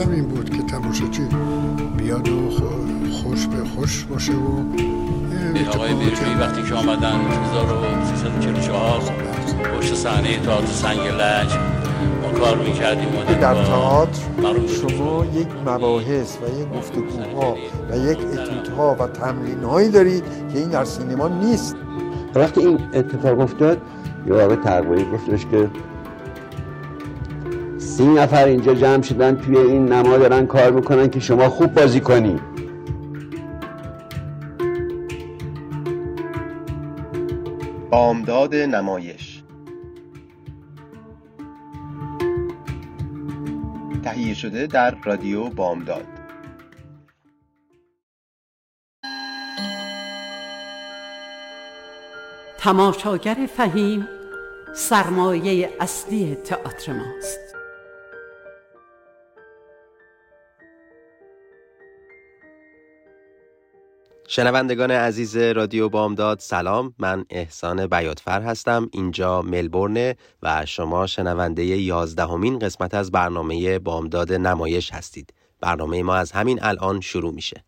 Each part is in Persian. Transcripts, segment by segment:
مقصودم این بود که تماشاچی بیاد و خوش به خوش باشه و آقای بیروی وقتی که آمدن 1344 پشت صحنه تئاتر سنگ لج ما کار می‌کردیم در تئاتر شما یک مباحث و یک گفتگوها و یک اتیودها و تمرین هایی دارید که این در سینما نیست. وقتی این اتفاق افتاد یه آقای تقویی گفتش که سی نفر اینجا جمع شدن توی این نما دارن کار می‌کنن که شما خوب بازی کنی. بامداد نمایش. تهیه شده در رادیو بامداد. تماشاگر فهیم سرمایه اصلی تئاتر ماست. شنوندگان عزیز رادیو بامداد سلام. من احسان بیاتفر هستم. اینجا ملبورن و شما شنونده یازدهمین قسمت از برنامه بامداد نمایش هستید. برنامه ما از همین الان شروع میشه.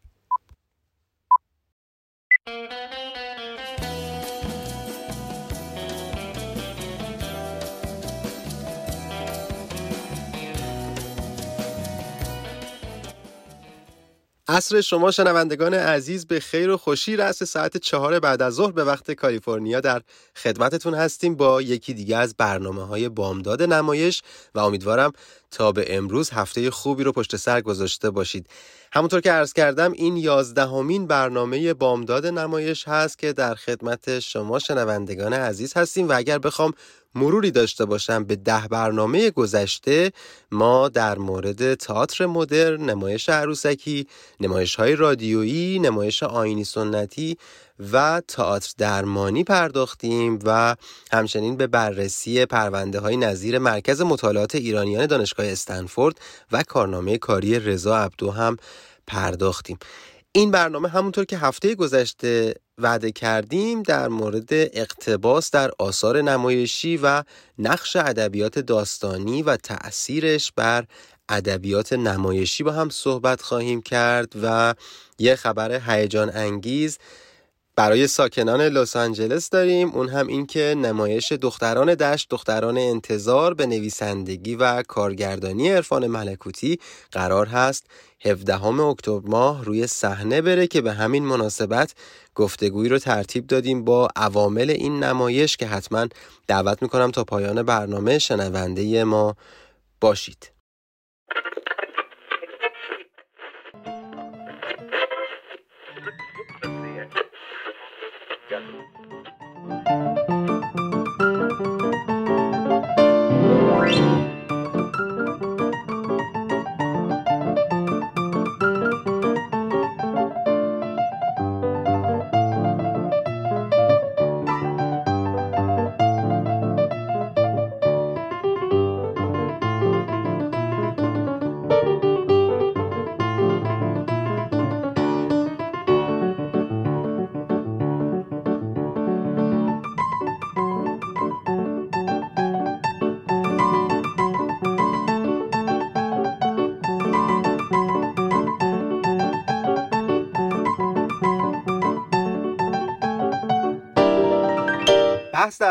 عصر شما شنوندگان عزیز به خیر و خوشی رأس ساعت چهار بعد از ظهر به وقت کالیفرنیا در خدمتتون هستیم با یکی دیگه از برنامه های بامداد نمایش و امیدوارم تا به امروز هفته خوبی رو پشت سر گذاشته باشید. همونطور که عرض کردم این یازدهمین برنامه بامداد نمایش هست که در خدمت شما شنوندگان عزیز هستیم و اگر بخوام مروری داشته باشم به ده برنامه گذشته ما در مورد تئاتر مدرن، نمایش عروسکی، نمایش های رادیویی، نمایش آینی سنتی و تئاتر درمانی پرداختیم و همچنین به بررسی پرونده های نظیر مرکز مطالعات ایرانیان دانشگاه استنفورد و کارنامه کاری رضا عبدو هم پرداختیم. این برنامه همونطور که هفته گذشته وعده کردیم در مورد اقتباس در آثار نمایشی و نقش ادبیات داستانی و تأثیرش بر ادبیات نمایشی با هم صحبت خواهیم کرد و یه خبر هیجان انگیز برای ساکنان لس آنجلس داریم. اون هم این که نمایش دختران دشت دختران انتظار به نویسندگی و کارگردانی عرفان ملکوتی قرار هست. 17 اکتبر ماه روی صحنه بره که به همین مناسبت گفتگویی رو ترتیب دادیم با عوامل این نمایش که حتما دعوت می‌کنم تا پایان برنامه شنونده ما باشید.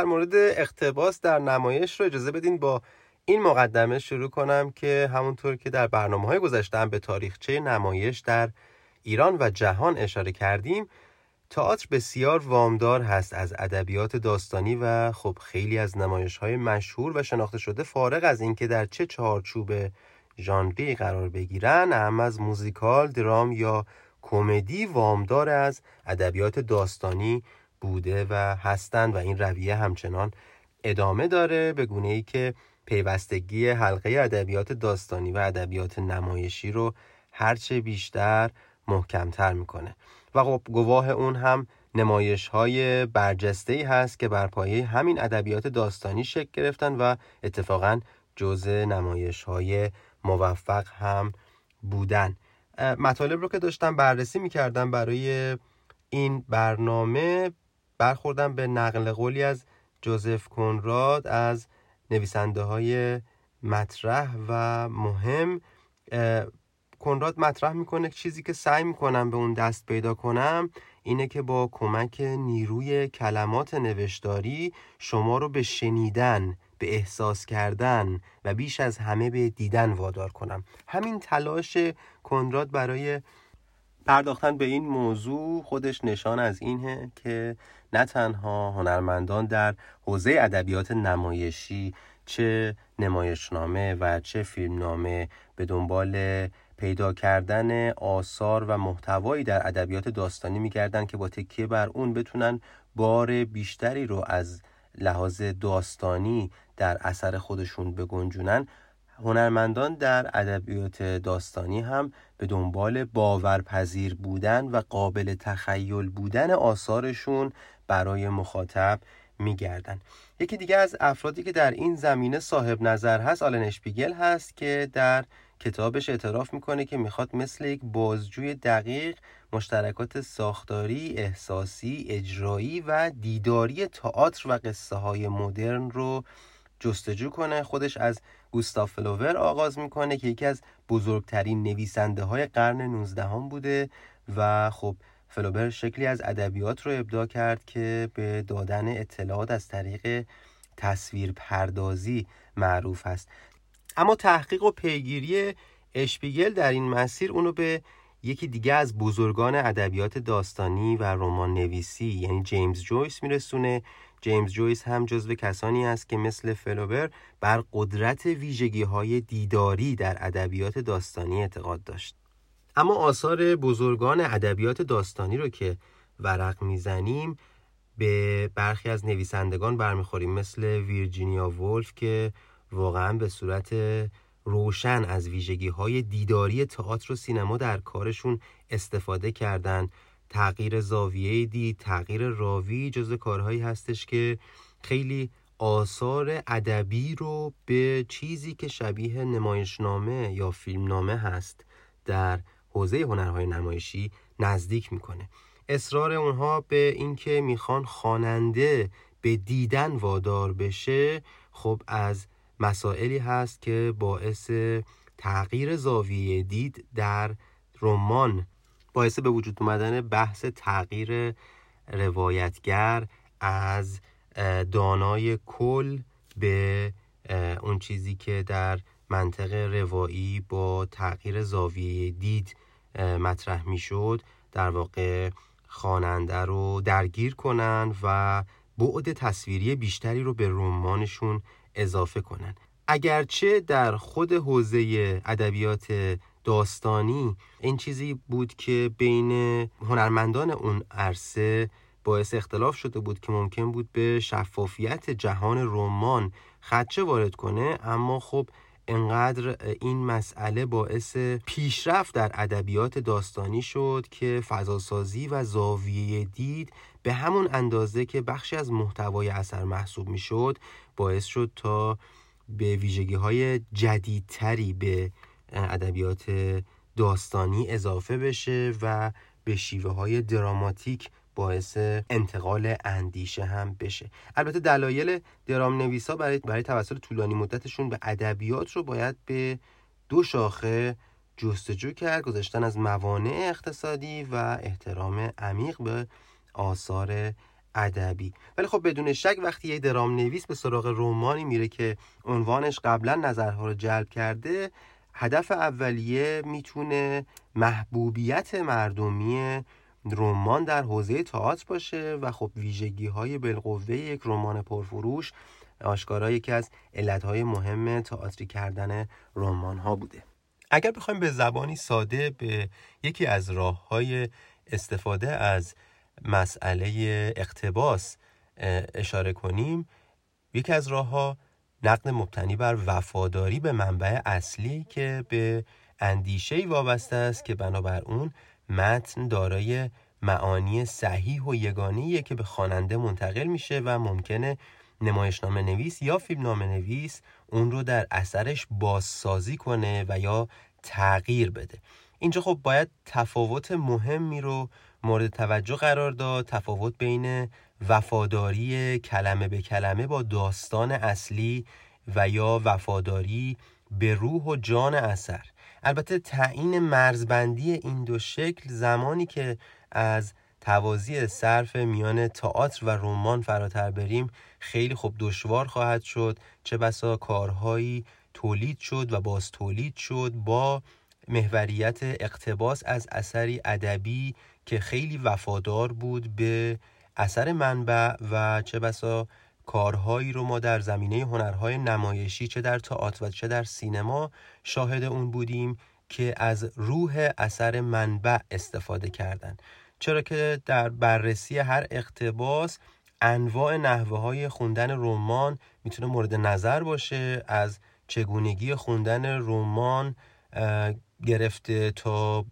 در مورد اقتباس در نمایش رو اجازه بدین با این مقدمه شروع کنم که همونطور که در برنامه های گذشتم به تاریخچه نمایش در ایران و جهان اشاره کردیم تئاتر بسیار وامدار هست از ادبیات داستانی و خب خیلی از نمایش های مشهور و شناخته شده فارغ از اینکه در چه چهارچوب ژانری قرار بگیرن هم از موزیکال، درام یا کمدی وامدار از ادبیات داستانی بوده و هستند و این رویه همچنان ادامه داره به گونه ای که پیوستگی حلقه ادبیات داستانی و ادبیات نمایشی رو هرچه بیشتر محکمتر می‌کنه. و خب گواه اون هم نمایش های برجسته ای هست که بر پایه همین ادبیات داستانی شکل گرفتن و اتفاقا جزء نمایش های موفق هم بودن. مطالب رو که داشتم بررسی می‌کردم برای این برنامه برخوردم به نقل قولی از جوزف کنراد از نویسنده های مطرح و مهم. کنراد مطرح می‌کنه چیزی که سعی می‌کنم به اون دست پیدا کنم اینه که با کمک نیروی کلمات نوشتاری شما رو به شنیدن به احساس کردن و بیش از همه به دیدن وادار کنم. همین تلاش کنراد برای پرداختن به این موضوع خودش نشان از اینه که نه تنها هنرمندان در حوزه ادبیات نمایشی چه نمایشنامه و چه فیلمنامه به دنبال پیدا کردن آثار و محتوایی در ادبیات داستانی میگردن که با تکیه بر اون بتونن بار بیشتری رو از لحاظ داستانی در اثر خودشون بگنجونن. هنرمندان در ادبیات داستانی هم به دنبال باورپذیر بودن و قابل تخیل بودن آثارشون برای مخاطب میگردن. یکی دیگه از افرادی که در این زمینه صاحب نظر هست آلن اشپیگل هست که در کتابش اعتراف می‌کنه که می‌خواد مثل یک بازجوی دقیق مشترکات ساختاری، احساسی، اجرایی و دیداری تئاتر و قصه های مدرن رو جستجو کنه. خودش از گوستاف فلوبر آغاز می‌کنه که یکی از بزرگترین نویسنده های قرن 19 هم بوده و خب فلوبر شکلی از ادبیات رو ابداع کرد که به دادن اطلاعات از طریق تصویر پردازی معروف است. اما تحقیق و پیگیری اشپیگل در این مسیر اونو به یکی دیگه از بزرگان ادبیات داستانی و رمان نویسی یعنی جیمز جویس میرسونه جیمز جویس هم جزو کسانی است که مثل فلوبر بر قدرت ویژگی های دیداری در ادبیات داستانی اعتقاد داشت. اما آثار بزرگان ادبیات داستانی رو که ورق می‌زنیم به برخی از نویسندگان برمیخوریم. مثل ویرجینیا وولف که واقعا به صورت روشن از ویژگی های دیداری تئاتر و سینما در کارشون استفاده کردن. تغییر زاویه دید تغییر راوی جز کارهایی هستش که خیلی آثار ادبی رو به چیزی که شبیه نمایشنامه یا فیلمنامه هست در حوزه هنرهای نمایشی نزدیک می‌کنه. اصرار اونها به اینکه می‌خوان خواننده به دیدن وادار بشه خب از مسائلی هست که باعث تغییر زاویه دید در رمان باعث به وجود اومدن بحث تغییر روایتگر از دانای کل به اون چیزی که در منطق روایی با تغییر زاویه دید مطرح می‌شد در واقع خواننده رو درگیر کنن و بعد تصویری بیشتری رو به رمانشون اضافه کنن. اگرچه در خود حوزه ادبیات داستانی این چیزی بود که بین هنرمندان اون عرصه باعث اختلاف شده بود که ممکن بود به شفافیت جهان رمان خدشه وارد کنه اما خب انقدر این مسئله باعث پیشرفت در ادبیات داستانی شد که فضاسازی و زاویه دید به همون اندازه که بخشی از محتوای اثر محسوب می شد باعث شد تا به ویژگی های جدیدتری به ادبیات داستانی اضافه بشه و به شیوه های دراماتیک باعث انتقال اندیشه هم بشه. البته دلایل درام نویسا برای برای توسل طولانی مدتشون به ادبیات رو باید به دو شاخه جستجو کرد گذاشتن از موانع اقتصادی و احترام عمیق به آثار ادبی. ولی خب بدون شک وقتی یه درام نویس به سراغ رومانی میره که عنوانش قبلا نظرها رو جلب کرده هدف اولیه می‌تونه محبوبیت مردمی رمان در حوزه تئاتر باشه و خب ویژگی های بالقوه یک رمان پرفروش آشکارا یکی از علتهای مهم تئاتری کردن رمان ها بوده. اگر بخوایم به زبانی ساده به یکی از راه های استفاده از مسئله اقتباس اشاره کنیم یکی از راه ها نقد مبتنی بر وفاداری به منبع اصلی که به اندیشه وابسته است که بنابر اون متن دارای معانی صحیح و یگانیه که به خواننده منتقل میشه و ممکنه نمایشنامه نویس یا فیلمنامه نویس اون رو در اثرش بازسازی کنه و یا تغییر بده. اینجا خب باید تفاوت مهمی رو مورد توجه قرار داد. تفاوت بین وفاداری کلمه به کلمه با داستان اصلی و یا وفاداری به روح و جان اثر. البته تعیین مرزبندی این دو شکل زمانی که از توازی صرف میان تئاتر و رمان فراتر بریم خیلی خوب دشوار خواهد شد. چه بسا کارهایی تولید شد و باز تولید شد با محوریت اقتباس از اثری ادبی که خیلی وفادار بود به اثر منبع و چه بسا کارهایی رو ما در زمینه هنرهای نمایشی چه در تئاتر و چه در سینما شاهد اون بودیم که از روح اثر منبع استفاده کردند چرا که در بررسی هر اقتباس انواع نحوه های خوندن رمان می‌تونه مورد نظر باشه از چگونگی خوندن رمان گرفته تا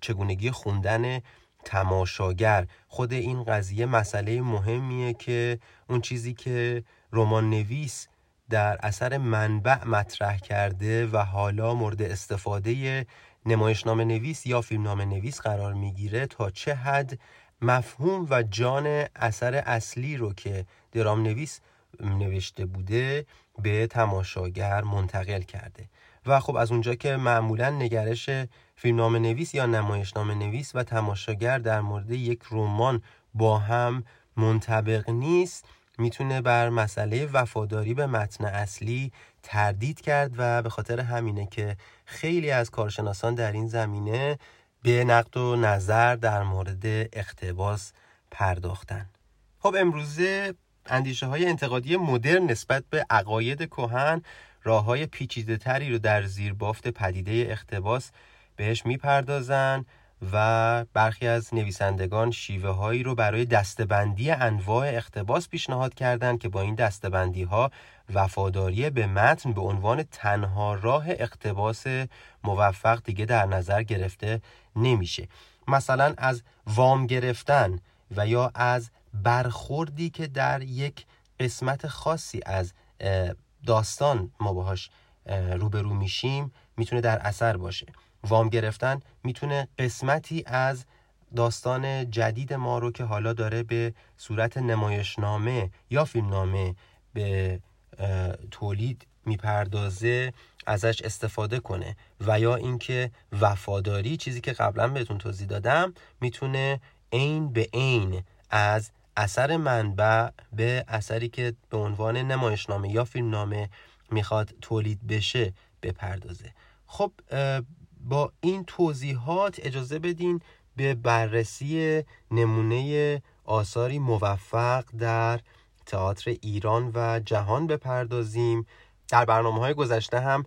چگونگی خوندن تماشاگر. خود این قضیه مسئله مهمیه که اون چیزی که رمان نویس در اثر منبع مطرح کرده و حالا مورد استفاده نمایشنامه نویس یا فیلمنامه نویس قرار می‌گیره تا چه حد مفهوم و جان اثر اصلی رو که درام نویس نوشته بوده به تماشاگر منتقل کرده. و خب از اونجا که معمولا نگرش فیلمنامه نویس یا نمایشنامه نویس و تماشاگر در مورد یک رمان با هم منطبق نیست می‌تونه بر مسئله وفاداری به متن اصلی تردید کرد و به خاطر همینه که خیلی از کارشناسان در این زمینه به نقد و نظر در مورد اقتباس پرداختن. خب امروزه اندیشه های انتقادی مدرن نسبت به عقاید کهن راه های پیچیده تری رو در زیر بافت پدیده اقتباس بهش می‌پردازن و برخی از نویسندگان شیوه هایی رو برای دستبندی انواع اقتباس پیشنهاد کردند که با این دستبندی ها وفاداری به متن به عنوان تنها راه اقتباس موفق دیگه در نظر گرفته نمیشه. مثلا از وام گرفتن و یا از برخوردی که در یک قسمت خاصی از داستان ما باهاش روبرو میشیم می‌تونه در اثر باشه. وام گرفتن می‌تونه قسمتی از داستان جدید ما رو که حالا داره به صورت نمایشنامه یا فیلمنامه به تولید می‌پردازه ازش استفاده کنه و یا اینکه وفاداری چیزی که قبلا بهتون توضیح دادم می‌تونه عین به عین از اثر منبع به اثری که به عنوان نمایشنامه یا فیلمنامه می‌خواد تولید بشه بپردازه. خب با این توضیحات اجازه بدین به بررسی نمونه آثاری موفق در تئاتر ایران و جهان بپردازیم. در برنامه های گذشته هم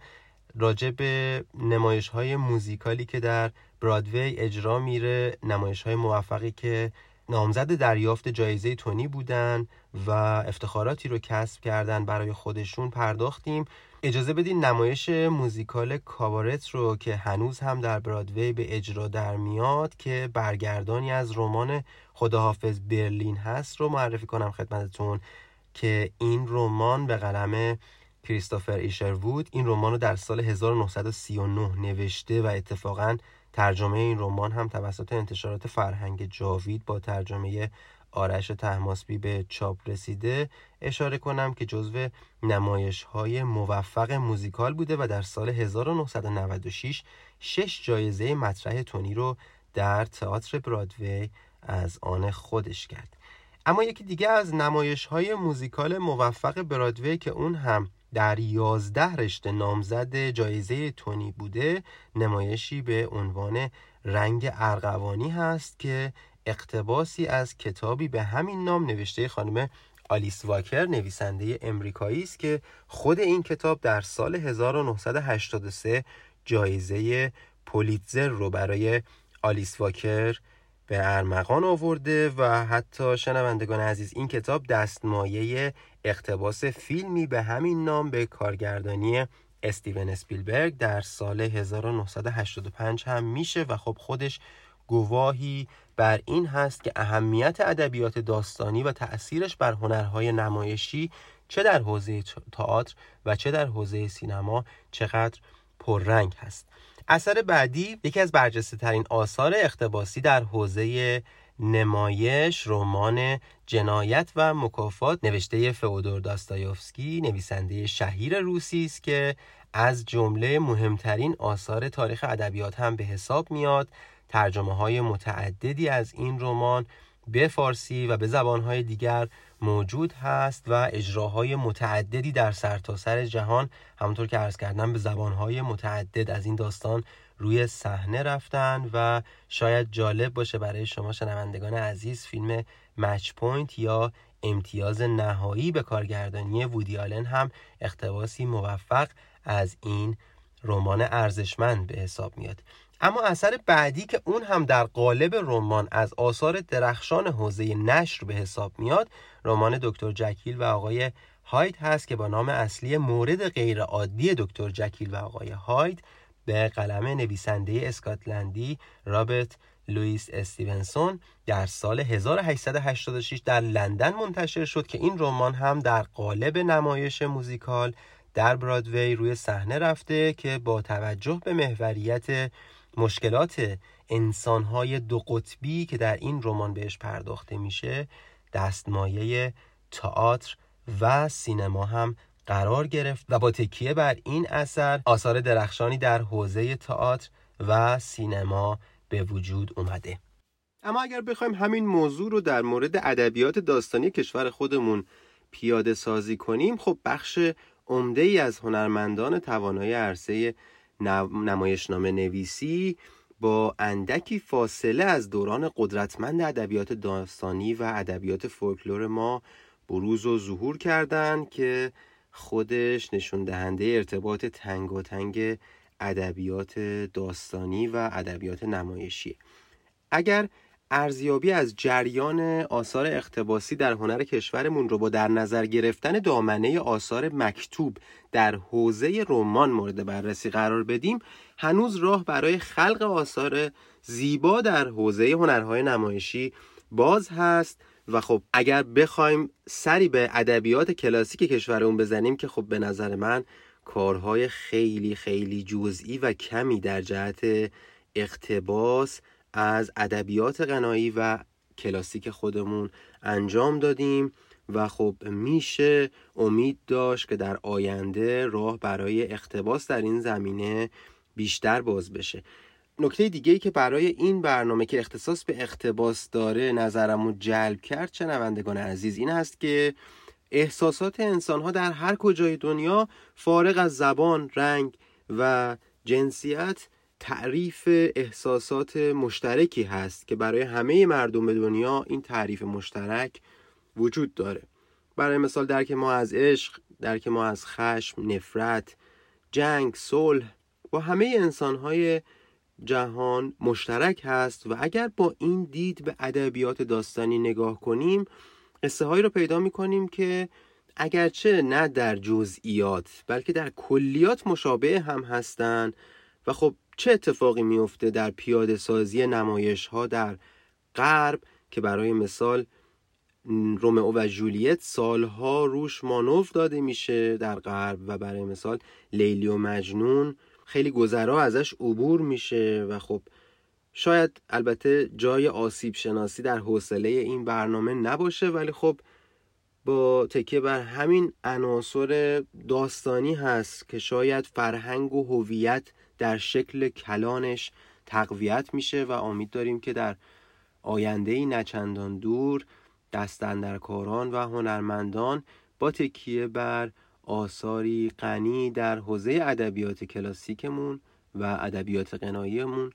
راجع به نمایش های موزیکالی که در برادوی اجرا میره نمایش های موفقی که نامزد دریافت جایزه تونی بودن و افتخاراتی رو کسب کردن برای خودشون پرداختیم. اجازه بدین نمایش موزیکال کابارت رو که هنوز هم در برادوی به اجرا در میاد که برگردانی از رمان خداحافظ برلین هست رو معرفی کنم خدمتتون که این رمان به قلم کریستوفر ایشر وود این رمان رو در سال 1939 نوشته و اتفاقا ترجمه این رمان هم توسط انتشارات فرهنگ جاوید با ترجمه آرش تحماسبی به چاپ رسیده اشاره کنم که جزو نمایش های موفق موزیکال بوده و در سال 1996 شش جایزه مطرح تونی رو در تئاتر برادوی از آن خودش کرد. اما یکی دیگه از نمایش های موزیکال موفق برادوی که اون هم در یازده رشته نامزد جایزه تونی بوده نمایشی به عنوان رنگ ارغوانی هست که اقتباسی از کتابی به همین نام نوشته خانم آلیس واکر نویسنده امریکایی است که خود این کتاب در سال 1983 جایزه پولیتزر رو برای آلیس واکر به ارمغان آورده و حتی شنوندگان عزیز این کتاب دستمایه اقتباس فیلمی به همین نام به کارگردانی استیون اسپیلبرگ در سال 1985 هم میشه و خب خودش گواهی بر این هست که اهمیت ادبیات داستانی و تأثیرش بر هنرهای نمایشی چه در حوزه تئاتر و چه در حوزه سینما چقدر پررنگ هست. اثر بعدی یکی از برجسته ترین آثار اقتباسی در حوزه نمایش رمان جنایت و مکافات نوشته فئودور داستایوفسکی نویسنده شهیر روسی است که از جمله مهمترین آثار تاریخ ادبیات هم به حساب میاد. ترجمه های متعددی از این رمان به فارسی و به زبانهای دیگر موجود هست و اجراهای متعددی در سرتاسر سر جهان همونطور که عرض کردم به زبانهای متعدد از این داستان روی صحنه رفتن و شاید جالب باشه برای شما شنوندگان عزیز فیلم مچ پوینت یا امتیاز نهایی به کارگردانی وودی آلن هم اقتباسی موفق از این رمان ارزشمند به حساب میاد. اما اثر بعدی که اون هم در قالب رمان از آثار درخشان حوزه نشر به حساب میاد رمان دکتر جکیل و آقای هاید هست که با نام اصلی مورد غیرعادی دکتر جکیل و آقای هاید به قلم نویسنده اسکاتلندی رابرت لوئیس استیونسون در سال 1886 در لندن منتشر شد که این رمان هم در قالب نمایش موزیکال در برادوی روی صحنه رفته که با توجه به محوریت مشکلات انسانهای دو قطبی که در این رمان بهش پرداخته میشه دستمایه تئاتر و سینما هم قرار گرفت و با تکیه بر این اثر آثار درخشانی در حوزه تئاتر و سینما به وجود اومده. اما اگر بخوایم همین موضوع رو در مورد ادبیات داستانی کشور خودمون پیاده سازی کنیم خب بخش عمده ای از هنرمندان توانای عرصه نمایشنامه نویسی با اندکی فاصله از دوران قدرتمند ادبیات داستانی و ادبیات فولکلور ما بروز و ظهور کردند که خودش نشون دهنده ارتباط تنگ ادبیات داستانی و ادبیات نمایشی اگر ارزیابی از جریان آثار اقتباسی در هنر کشورمون رو با در نظر گرفتن دامنه آثار مکتوب در حوزه رمان مورد بررسی قرار بدیم هنوز راه برای خلق آثار زیبا در حوزه هنرهای نمایشی باز هست و خب اگر بخوایم سری به ادبیات کلاسیک کشورمون بزنیم که خب به نظر من کارهای خیلی خیلی جزئی و کمی در جهت اقتباس از ادبیات غنایی و کلاسیک خودمون انجام دادیم و خب میشه امید داشت که در آینده راه برای اقتباس در این زمینه بیشتر باز بشه. نکته دیگه ای که برای این برنامه که اختصاص به اقتباس داره نظرمو جلب کرد چه نوندگان عزیز این هست که احساسات انسان ها در هر کجای دنیا فارغ از زبان، رنگ و جنسیت تعریف احساسات مشترکی هست که برای همه مردم دنیا این تعریف مشترک وجود داره. برای مثال درک ما از عشق درک ما از خشم نفرت جنگ صلح با همه انسانهای جهان مشترک هست و اگر با این دید به ادبیات داستانی نگاه کنیم قصه هایی رو پیدا می کنیم که اگرچه نه در جزئیات بلکه در کلیات مشابه هم هستند و خب چه اتفاقی میفته در پیاده سازی نمایش ها در غرب که برای مثال رومئو و جولیت سالها روش مانوف داده میشه در غرب و برای مثال لیلی و مجنون خیلی گذرا ازش عبور میشه و خب شاید البته جای آسیب شناسی در حوصله این برنامه نباشه ولی خب با تکیه بر همین عناصر داستانی هست که شاید فرهنگ و هویت در شکل کلانش تقویت میشه و امید داریم که در آینده ای نچندان دور دستندرکاران و هنرمندان با تکیه بر آثاری غنی در حوزه ادبیات کلاسیکمون و ادبیات غناییمون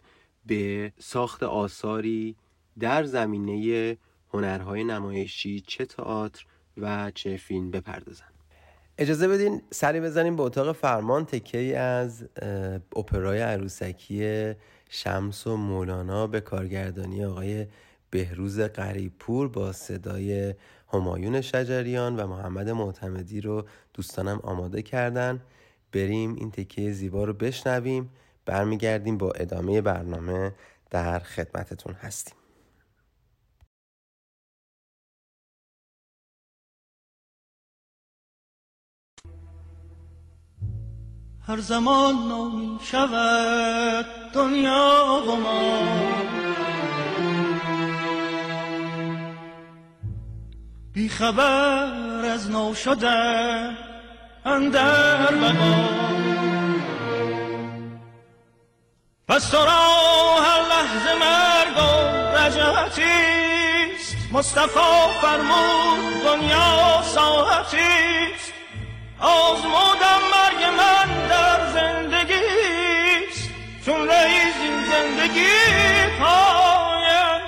به ساخت آثاری در زمینه هنرهای نمایشی چه تئاتر و چه فیلم بپردازن اجازه بدین سری بزنیم به اتاق فرمان تکه از اپرای عروسکی شمس و مولانا به کارگردانی آقای بهروز قریبپور با صدای همایون شجریان و محمد معتمدی رو دوستانم آماده کردن. بریم این تکه زیبا رو بشنویم. برمیگردیم با ادامه برنامه در خدمتتون هستیم. هر زمان نو شود دنیا و ما. بی خبر از نو شده اندر بقا. از تو را هر لحظه مرگ و رجعتیست مصطفی فرمود دنیا ساعتیست آزمودم مرگ من در زندگیست چون رئیس این زندگی پایندگیست.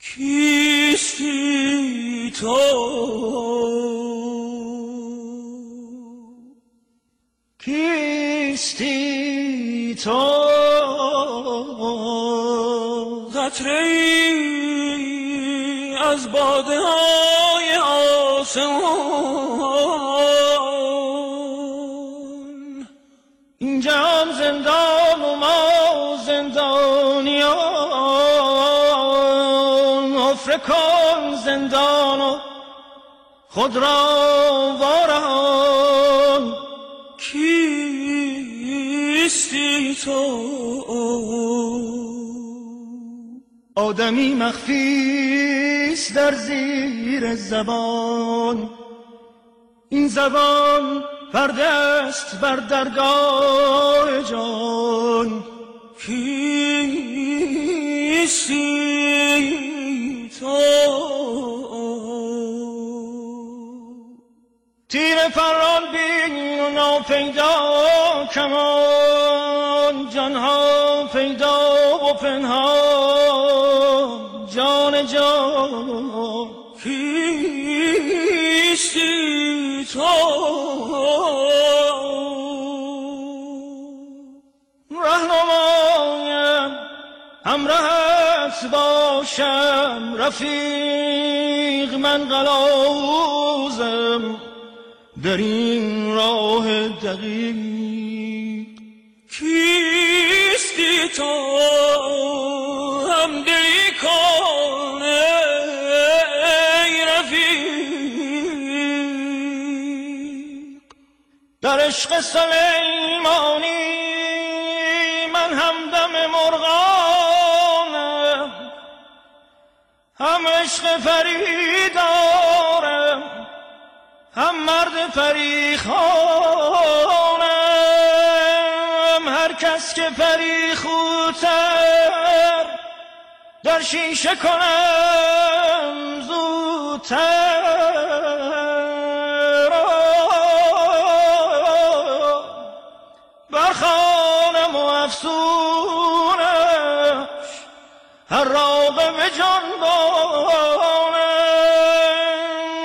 کیستی تو؟ کیستی تو؟ قطره از باده های آسمان. این جهان زندان و ما زندانیان. حفره کن زندان و خود را وارهان. کیستی تو؟ آدمی مخفیست در زیر زبان. این زبان پرده است بر درگاه جان. کیستی تو؟ تیر فران بین و ناپیدا کمان. جانها پیدا و پنهان. جان جان کیستی تو. رهنمایم همراهت باشم رفیق من قلاوزم در این راه دقیق کیستی تو؟ هم دلی در عشق سلیمانی من همدم مرغانم هم عشق فریدارم هم مرد فریخانم. هر کس که فریخوتر در شیشه کنم زودتر. برخانم و افسونش هر راقه به جان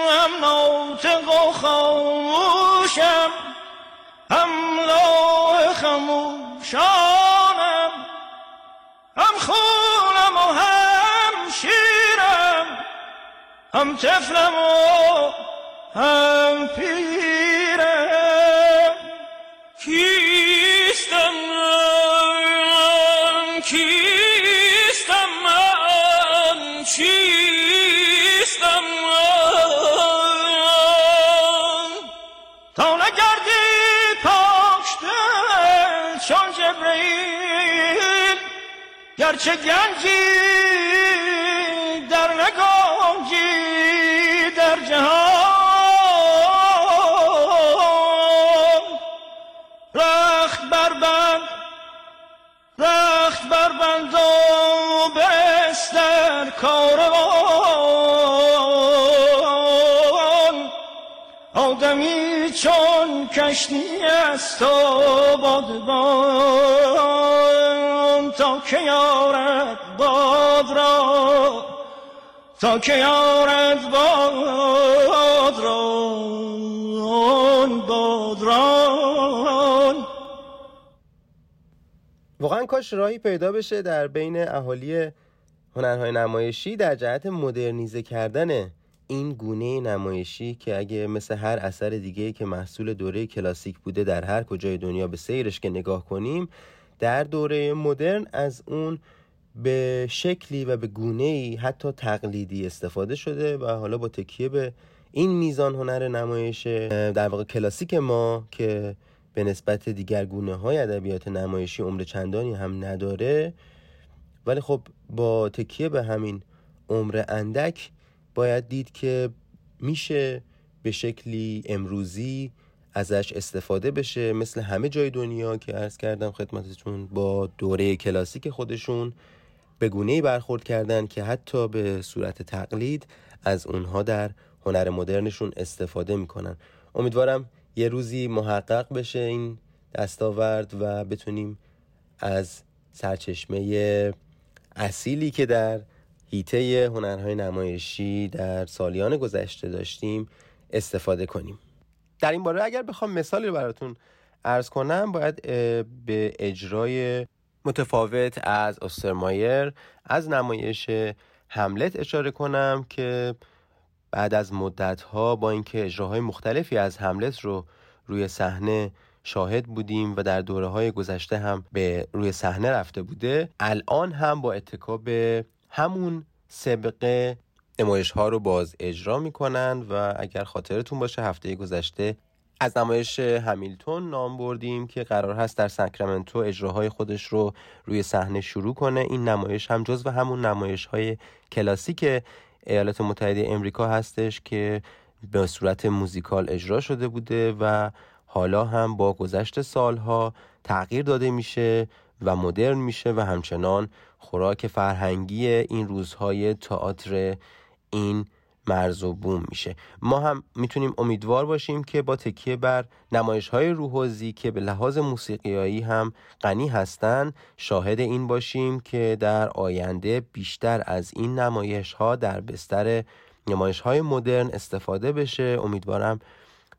هم ناطق و خاموشم هم لاه خموشانم هم خونم و هم شیرم هم طفلم و هم پیرم. کیستم من کیستم من چیستم من تا نگردی پاک دل چون جبرئیل گرچه گنجی در نگنجی در جهان کاروان. آدمی چون کشتی است و بادبان تا که یارد باد را؟ تا که یارد باد را؟ باد را واقعا کاش راهی پیدا بشه در بین اهالی هنرهای نمایشی در جهت مدرنیزه کردن این گونه نمایشی که اگه مثل هر اثر دیگه که محصول دوره کلاسیک بوده در هر کجای دنیا به سیرش که نگاه کنیم در دوره مدرن از اون به شکلی و به گونه ای حتی تقلیدی استفاده شده و حالا با تکیه به این میزان هنر نمایش در واقع کلاسیک ما که به نسبت دیگر گونه های ادبیات نمایشی عمر چندانی هم نداره ولی خب با تکیه به همین عمر اندک باید دید که میشه به شکلی امروزی ازش استفاده بشه مثل همه جای دنیا که عرض کردم خدمتتون با دوره کلاسیک خودشون به گونه برخورد کردن که حتی به صورت تقلید از اونها در هنر مدرنشون استفاده می‌کنن. امیدوارم یه روزی محقق بشه این دستاورد و بتونیم از سرچشمه اصیلی که در هیته هنرهای نمایشی در سالیان گذشته داشتیم استفاده کنیم. در این باره اگر بخوام مثالی رو براتون ارز کنم باید به اجرای متفاوت از استرمایر از نمایش هملت اشاره کنم که بعد از مدت ها با اینکه اجراهای مختلفی از هملت رو روی صحنه شاهد بودیم و در دوره های گذشته هم به روی صحنه رفته بوده. الان هم با اتکا به همون سبقه نمایش ها رو باز اجرا می‌کنن و اگر خاطرتون باشه هفته گذشته از نمایش همیلتون نام بردیم که قرار هست در ساکرامنتو اجراهای خودش رو روی صحنه شروع کنه. این نمایش هم جز و همون نمایش های کلاسیک ایالات متحده امریکا هستش که به صورت موزیکال اجرا شده بوده و حالا هم با گذشت سالها تغییر داده میشه و مدرن میشه و همچنان خوراک فرهنگی این روزهای تئاتر این مرز و بوم میشه. ما هم می‌تونیم امیدوار باشیم که با تکیه بر نمایش های روحوزی که به لحاظ موسیقیایی هم غنی هستند شاهد این باشیم که در آینده بیشتر از این نمایش ها در بستر نمایش های مدرن استفاده بشه. امیدوارم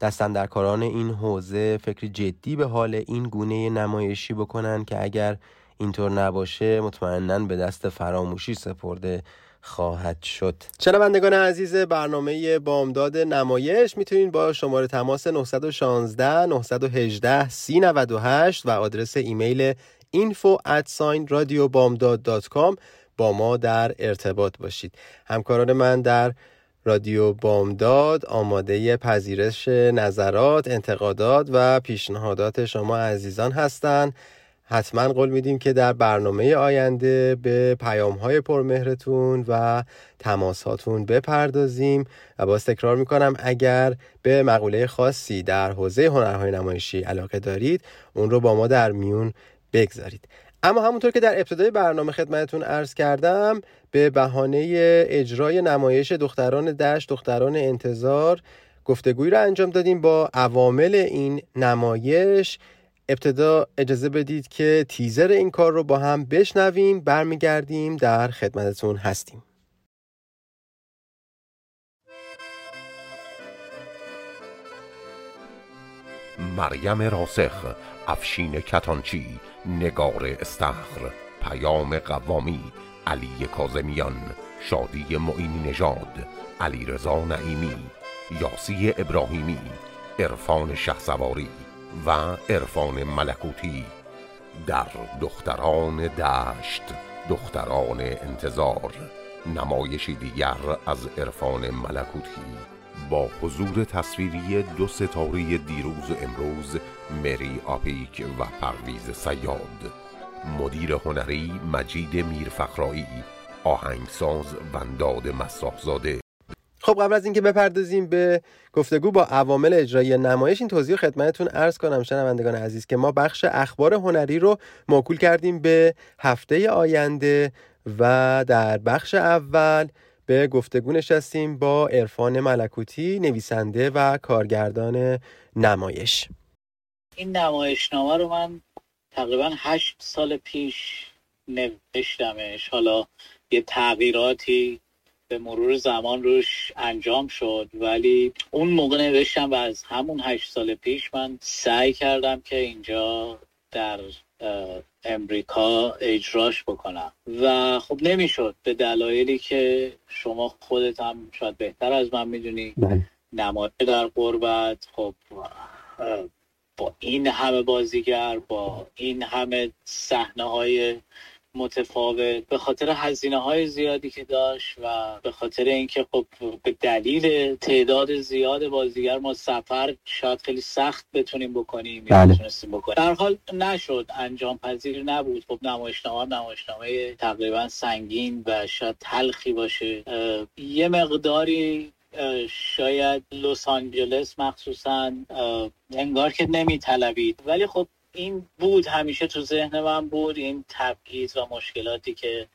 دستندرکاران این حوزه فکر جدی به حال این گونه نمایشی بکنن که اگر اینطور نباشه مطمئنا به دست فراموشی سپرده خواهد شد. شنوندگان عزیز برنامه بامداد نمایش می‌تونید با شماره تماس 916 918 398 و آدرس ایمیل info at با ما در ارتباط باشید. همکاران من در رادیو بامداد آماده پذیرش نظرات، انتقادات و پیشنهادات شما عزیزان هستند. حتما قول میدیم که در برنامه آینده به پیام های پرمهرتون و تماساتون بپردازیم و باز تکرار می‌کنم اگر به مقوله خاصی در حوزه هنرهای نمایشی علاقه دارید اون رو با ما در میون بگذارید اما همونطور که در ابتدای برنامه خدمتتون عرض کردم به بهانه اجرای نمایش دختران دشت دختران انتظار گفتگویی را انجام دادیم با عوامل این نمایش. ابتدا اجازه بدید که تیزر این کار رو با هم بشنویم برمیگردیم در خدمتتون هستیم. مریم راسخ افشین کتانچی نگار استخر پیام قوامی علی کازمیان شادی معینی نژاد علی رضا نعیمی یاسی ابراهیمی عرفان شهسواری و عرفان ملکوتی. در دختران دشت دختران انتظار نمایشی دیگر از عرفان ملکوتی. با حضور تصویری دو ستاره دیروز و امروز مری آپیک و پرویز سیاد. مدیر هنری مجید میرفخرایی آهنگساز ونداد مساحزاده خب قبل از اینکه بپردازیم به گفتگو با عوامل اجرایی نمایش این توضیح خدمتتون عرض کنم. شنوندگان عزیز که ما بخش اخبار هنری رو موکول کردیم به هفته آینده و در بخش اول به گفتگو نشستیم با عرفان ملکوتی نویسنده و کارگردان نمایش. این نمایشنامه رو من تقریبا هشت سال پیش نوشتمش. حالا یه تغییراتی به مرور زمان روش انجام شد ولی اون موقع نوشتم و از همون هشت سال پیش من سعی کردم که اینجا در امریکا اجراش بکنم. و خب نمی‌شد به دلایلی که شما خودت هم شاید بهتر از من می‌دونی. بله. نمایش در قربت خب با این همه بازیگر با این همه صحنه های متفاوت به خاطر هزینه های زیادی که داشت و به خاطر اینکه خب به دلیل تعداد زیاد بازیگر ما سفر شاید خیلی سخت بتونیم بکنیم بله. بکنیم. در حال نشد انجام پذیر نبود. خب نمایشنامه نمایشنامه تقریبا سنگین و شاید تلخی باشه. یه مقداری شاید لس آنجلس مخصوصا انگار که نمیطلبید. ولی خب این بود همیشه تو ذهن من بود این تبعیض و مشکلاتی که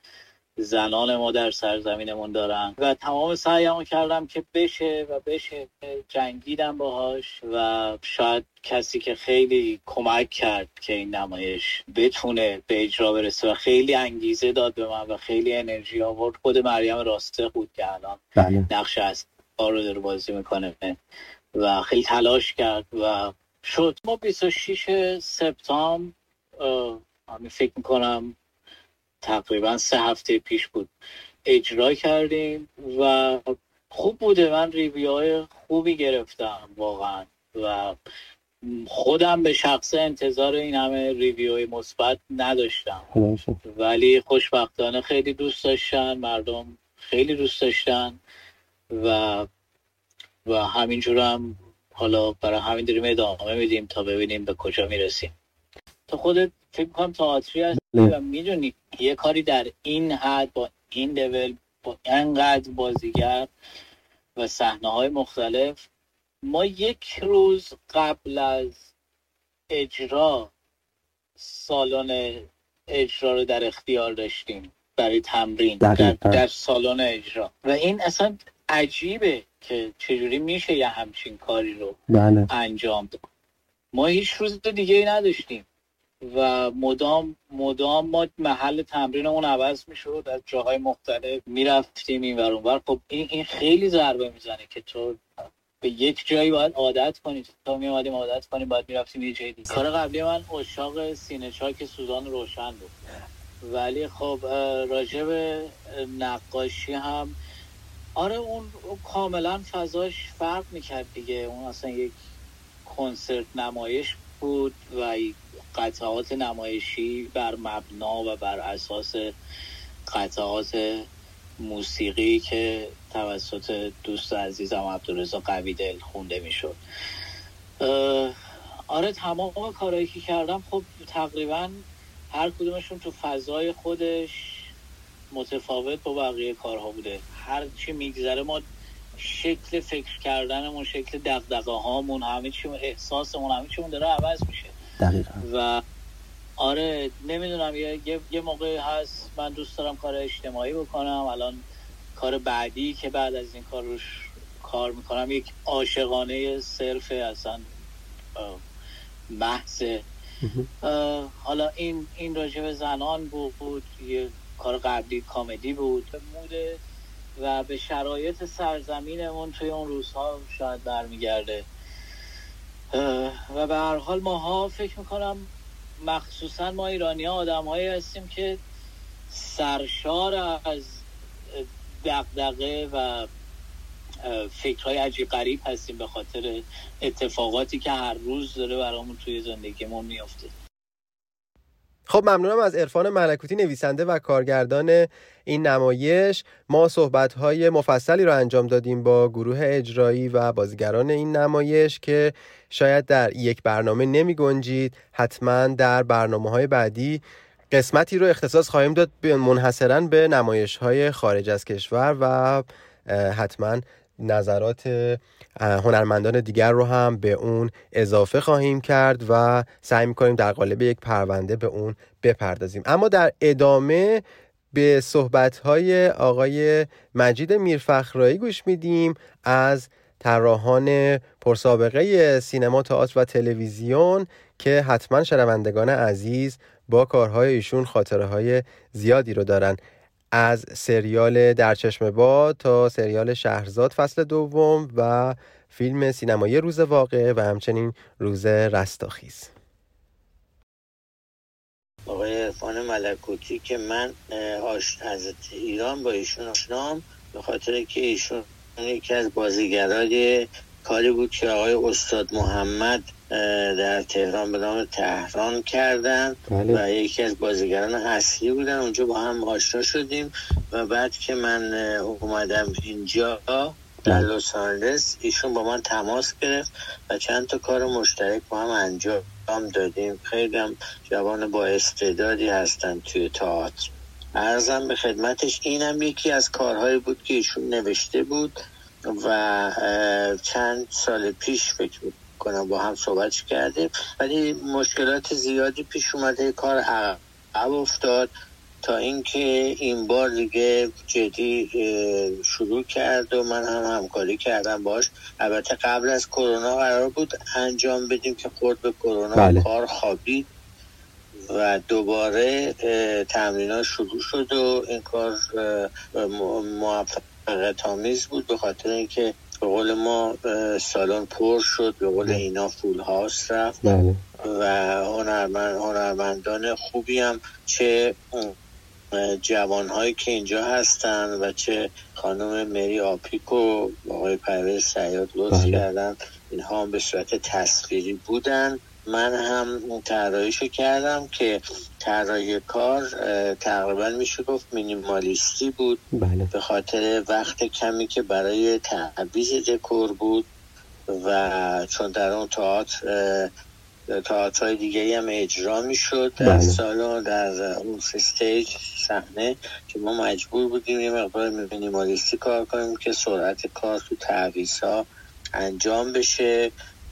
زنان ما در سرزمینمون دارن. و تمام سعیمو کردم که بشه و بشه جنگیدم باهاش و شاید کسی که خیلی کمک کرد که این نمایش بتونه به اجرا برسه و خیلی انگیزه داد به من و خیلی انرژی آورد. خود مریم راسته بود که الان بله. نقش از رو داره بازی می‌کنه و خیلی تلاش کرد و شد. ما 26 سپتامبر فکر می‌کنم تقریبا سه هفته پیش بود اجرا کردیم و خوب بوده. من ریویو خوبی گرفتم واقعا و خودم به شخص انتظار این همه ریویوی مثبت نداشتم. ولی خوشبختانه خیلی دوست داشتن مردم خیلی دوست داشتن. و و همینجورم حالا برای همین داریم ادامه میدیم تا ببینیم به کجا می‌رسیم. تو خودت فکر کنم تئاتری هستی و می‌دونی یه کاری در این حد با این لول با انقدر بازیگر و صحنه های مختلف ما یک روز قبل از اجرا سالن اجرا رو در اختیار داشتیم برای تمرین در, در سالن اجرا. و این اصلا عجیبه که چجوری میشه یه همچین کاری رو بله. انجام داد ما هیچ روز دیگه ای نداشتیم و مدام مدام ما محل تمرینمون عوض می‌شد از جاهای مختلف می‌رفتیم این ور خب این, این خیلی ضربه می‌زنه که تو به یک جایی باید عادت کنی. تا می اومدیم عادت کنیم باید می‌رفتیم یه جایی دیگه. کار قبلی من اشاق سینه چاک سوزان روشن بود. ولی خب راجع به نقاشی هم آره اون کاملا فضاش فرق می‌کرد دیگه. اون اصلا یک کنسرت نمایش بود و قطعات نمایشی بر مبنا و بر اساس قطعات موسیقی که توسط دوست عزیزم عبدالرزا قوی دل خونده می‌شد. آره تمام کارهایی که کردم خب تقریبا هر کدومشون تو فضای خودش متفاوت با بقیه کارها بوده. هر چی میگذره ما شکل فکر کردنمون شکل دقدقه هامون همه چی احساسمون همه چیمون داره عوض میشه. و آره نمی‌دونم یه،, یه موقع هست من دوست دارم کار اجتماعی بکنم. الان کار بعدی که بعد از این کار روش کار می‌کنم یک عاشقانه صرف اصلا محض حالا این این راجع به زنان بود, بود یه کار قبلی کامدی بود. موده و به شرایط سرزمینمون توی اون روزها شاید برمیگرده. و به هر حال ماها فکر می‌کنم مخصوصا ما ایرانی ها هستیم که سرشار از دقدقه و فکرهای عجیب غریب هستیم به خاطر اتفاقاتی که هر روز داره برامون توی زندگیمون میافته. خب ممنونم از عرفان ملکوتی نویسنده و کارگردان این نمایش. ما صحبت های مفصلی رو انجام دادیم با گروه اجرایی و بازیگران این نمایش که شاید در یک برنامه نمی گنجید. حتما در برنامه های بعدی قسمتی رو اختصاص خواهیم داد منحصرا به نمایش های خارج از کشور و حتما نظرات هنرمندان دیگر رو هم به اون اضافه خواهیم کرد و سعی می‌کنیم در قالب یک پرونده به اون بپردازیم. اما در ادامه به صحبتهای آقای مجید میرفخرایی گوش میدیم از طراحان پرسابقه سینما تئاتر و تلویزیون که حتما شنوندگان عزیز با کارهای ایشون خاطره های زیادی رو دارن. از سریال در چشم باد تا سریال شهرزاد فصل دوم و فیلم سینمایی روز واقع و همچنین روز رستاخیز. آقای عرفان ملکوتی که من از ایران با ایشون آشنام به خاطر که ایشون یکی از بازیگرای کاری بود که آقای استاد محمد در تهران به نام تهران کردن بله. و یکی از بازیگران اصلی بودن اونجا با هم آشنا شدیم و بعد که من اومدم اینجا در بله. لس آنجلس ایشون با من تماس گرفت و چند تا کار مشترک با هم انجام دادیم خیلی هم جوان با استعدادی هستن توی تئاتر ارزم به خدمتش اینم یکی از کارهایی بود که ایشون نوشته بود و چند سال پیش فکر کنم با هم صحبت کردیم ولی مشکلات زیادی پیش اومده کار عقب افتاد تا اینکه این بار دیگه جدی شروع کرد و من هم همکاری کردم باش البته قبل از کرونا قرار بود انجام بدیم که خورد به کرونا بله. کار خوابید و دوباره تمرین شروع شد و این کار موفقیت آمیز بود به خاطر اینکه به قول ما سالن پر شد به قول اینا فول هاست رفت بله. و هنرمند هنرمندان خوبی هم چه جوان هایی که اینجا هستن و چه خانم مری آپیک و آقای پرویز سیاد لطف بله. کردن اینها هم به صورت تصویری بودن من هم طراحیشو کردم که طراحی کار تقریبا میشه گفت مینیمالیستی بود بله. به خاطر وقت کمی که برای تعویز دکور بود و چون در اون تئاتر های دیگه هم اجرا می‌شد در بله. سالن در اون استیج صحنه که ما مجبور بودیم یه مقدار مینیمالیستی کار کنیم که سرعت کار تو تعویض ها انجام بشه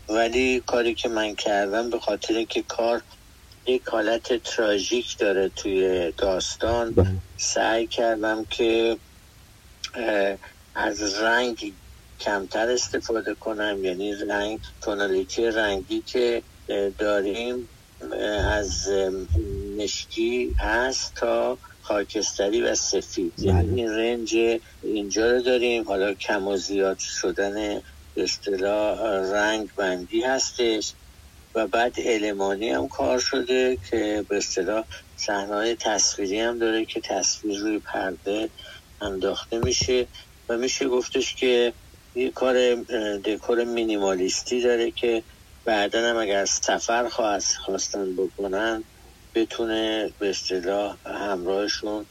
ولی کاری که من کردم به خاطر که کار یک حالت تراژیک داره توی داستان. بله. سعی کردم که از رنگ کمتر استفاده کنم. یعنی رنگ تونالیتی رنگی که داریم از مشکی هست تا خاکستری و سفید. بله. یعنی این رنج اینجا رو داریم. حالا کم و زیاد شدن اصطلاح رنگ بندی هستش. و بعد المانی هم کار شده که به اصطلاح صحنه تصویری هم داره که تصویر روی پرده انداخته میشه و میشه گفتش که یه کار دکور مینیمالیستی داره که بعدا هم اگر سفر خواستن بکنن بتونه به اصطلاح همراهشون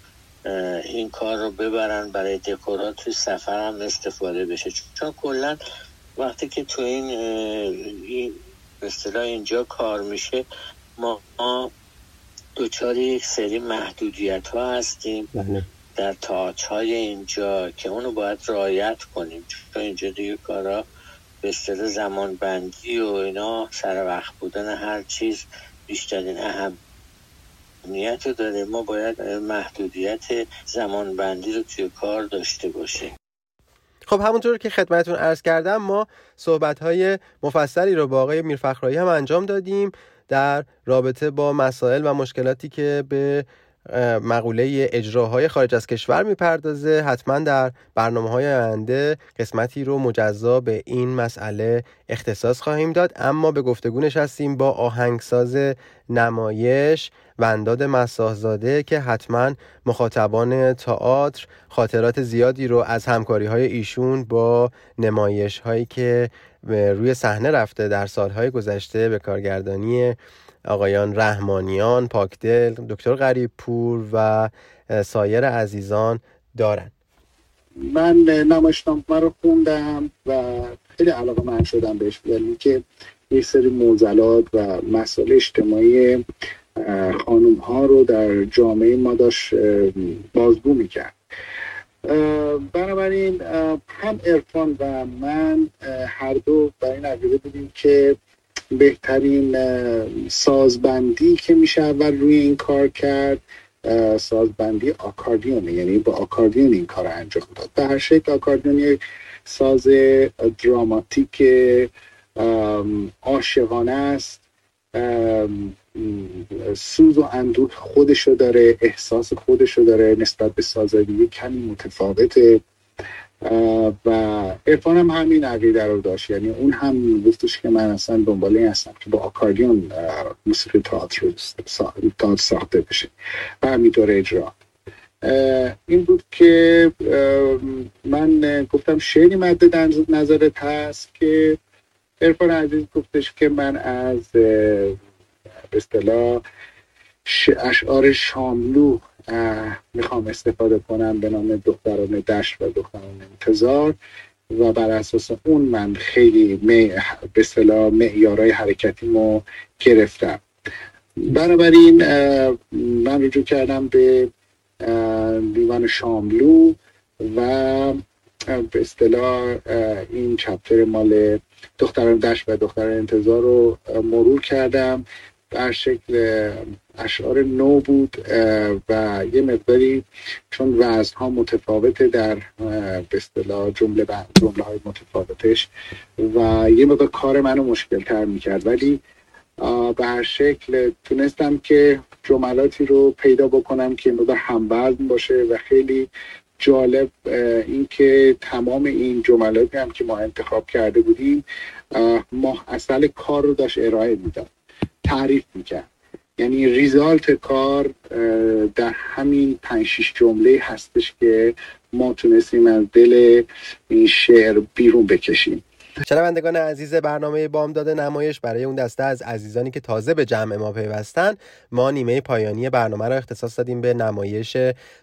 این کار رو ببرن برای دکورات توی سفر هم استفاده بشه. چون کلا وقتی که تو این اصطلاح اینجا کار میشه. ما دوچار یک سری محدودیت ها هستیم بله. در تاچ های اینجا که اونو باید رایت کنیم. چون اینجا دیگه کارا به اصطلاح زمان بندی و اینا سر وقت بودن هر چیز بیشترین اهمیت رو داره. ما باید محدودیت زمان بندی رو توی کار داشته باشیم. خب همونطور که خدمتون عرض کردم ما صحبت‌های مفصلی رو با آقای میرفخرایی هم انجام دادیم در رابطه با مسائل و مشکلاتی که به مقوله اجراهای خارج از کشور می‌پردازه. حتما در برنامه های آینده قسمتی رو مجزا به این مسئله اختصاص خواهیم داد. اما به گفتگو نشستیم با آهنگساز نمایش ونداد مساحزاده که حتما مخاطبان تئاتر خاطرات زیادی رو از همکاری های ایشون با نمایش هایی که روی صحنه رفته در سالهای گذشته به کارگردانی آقایان رحمانیان پاکدل دکتر غریب پور و سایر عزیزان دارن. من نمایشنامه رو خوندم و خیلی علاقه من شدم بهش یعنی که یه سری موزلات و مسائل اجتماعی خانوم ها رو در جامعه ما داشت بازگو می‌کرد. بنابراین هم ارفان و من هر دو برای این عقیده بودیم که بهترین سازبندی که میشه اول روی این کار کرد سازبندی آکاردیونه. یعنی با آکاردیون این کار انجام داد. به هر شکل آکاردیون یک ساز دراماتیک عاشقانه است. سوز و اندوه خودشو داره احساس خودشو داره نسبت به سازهای کمی متفاوته. و ارفان هم همین عقیده رو داشت. یعنی اون هم گفتش که من اصلا دنبال این هستم که با آکاردیون موسیقی تئاتر ساخته بشه و همینطور اجرا. این بود که من گفتم شعری مد نظرت هست که ارفان عزیز گفتش که من از به اصطلاح اشعار شاملو می‌خوام استفاده کنم به نام دختران دشت و دختران انتظار و بر اساس اون من خیلی به اصطلاح معیارهای حرکتیمو گرفتم. بنابراین من رجوع کردم به دیوان شاملو و به اصطلاح این چپتر مال دختران دشت و دختران انتظار رو مرور کردم. در شکل اشعار نو بود و یه مقداری چون وزن ها متفاوته در به اصطلاح جمله جمله های متفاوتش و یه مقدار کار منو مشکل تر می‌کرد. ولی به هر شکل تونستم که جملاتی رو پیدا بکنم که مقدار هموزن باشه و خیلی جالب اینکه تمام این جملاتی هم که ما انتخاب کرده بودیم ما اصل کار رو داشت ارائه می‌داد. تعریف می‌کرد. یعنی ریزالت کار در همین پنج شیش جمله هستش که ما تونستیم از دل این شعر بیرون بکشیم. شنوندگان عزیز برنامه بامداد نمایش برای اون دسته از عزیزانی که تازه به جمع ما پیوستن ما نیمه پایانی برنامه را اختصاص دادیم به نمایش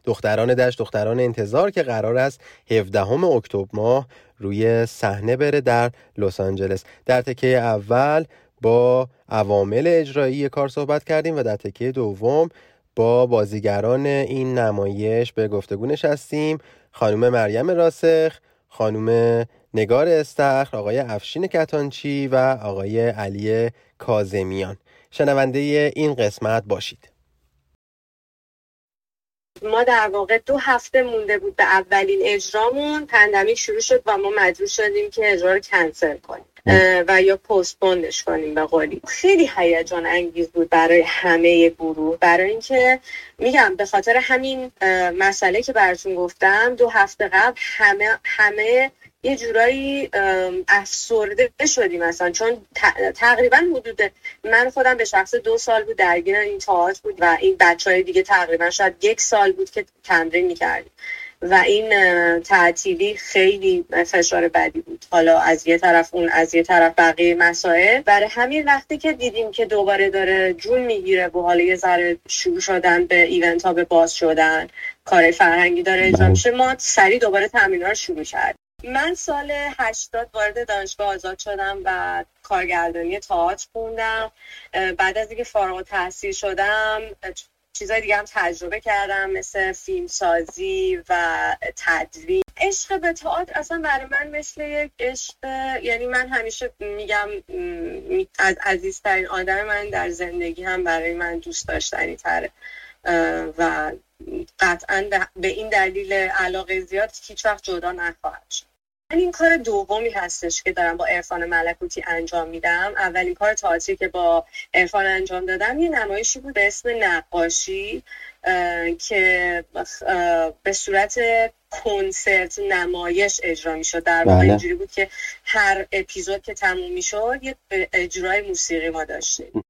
دختران دشت دختران انتظار که قرار است 17 اکتبر ماه روی صحنه بره در لس آنجلس. در تکه اول با عوامل اجرایی کار صحبت کردیم و در تکه دوم با بازیگران این نمایش به گفتگو نشستیم. خانم مریم راسخ خانم نگار استخر آقای افشین کتانچی و آقای علی کازمیان شنونده این قسمت باشید. ما در واقع دو هفته مونده بود به اولین اجرامون. pandemic شروع شد و ما مجبور شدیم که اجرا رو کنسل کنیم. و یا postponed ش کنیم به قولی. خیلی هیجان انگیز بود برای همه گروه. برای اینکه میگم به خاطر همین مسئله که براتون گفتم دو هفته قبل همه همه یه جورایی افسرده شدیم مثلا چون تقریبا حدود من خودم به شخص دو سال بود درگیر این تئاتر بود و این بچه های دیگه تقریبا شاید یک سال بود که تمرین می‌کردیم. و این تعطیلی خیلی فشار بدی بود. حالا از یه طرف اون از یه طرف بقیه مسائل. برای همین وقتی که دیدیم که دوباره داره جون می‌گیره و حالا یه ذره شروع شدن به ایونت ها به باز شدن کار فرهنگی داره اجرا میشه ما سریع دوباره تمرین رو شروع کردیم. من سال 80 وارد دانشگاه آزاد شدم و کارگردانی تئاتر خوندم. بعد از اینکه فارغ تحصیل شدم چیزای دیگه هم تجربه کردم مثل فیلم سازی و تدوین. عشق به تئاتر اصلا برای من مثل یک عشق یعنی من همیشه میگم از عزیزترین آدم من در زندگی هم برای من دوست داشتنی تره. و قطعا به این دلیل علاقه زیاد هیچ وقت جدا نخواهد شد. من این کار دومی هستش که دارم با عرفان ملکوتی انجام میدم. اولین کار تئاتری که با عرفان انجام دادم یه نمایشی بود به اسم نقاشی که به صورت کنسرت نمایش اجرا می‌شد. در واقع بله. اینجوری بود که هر اپیزود که تموم می‌شد یه اجرای موسیقی ما داشتیم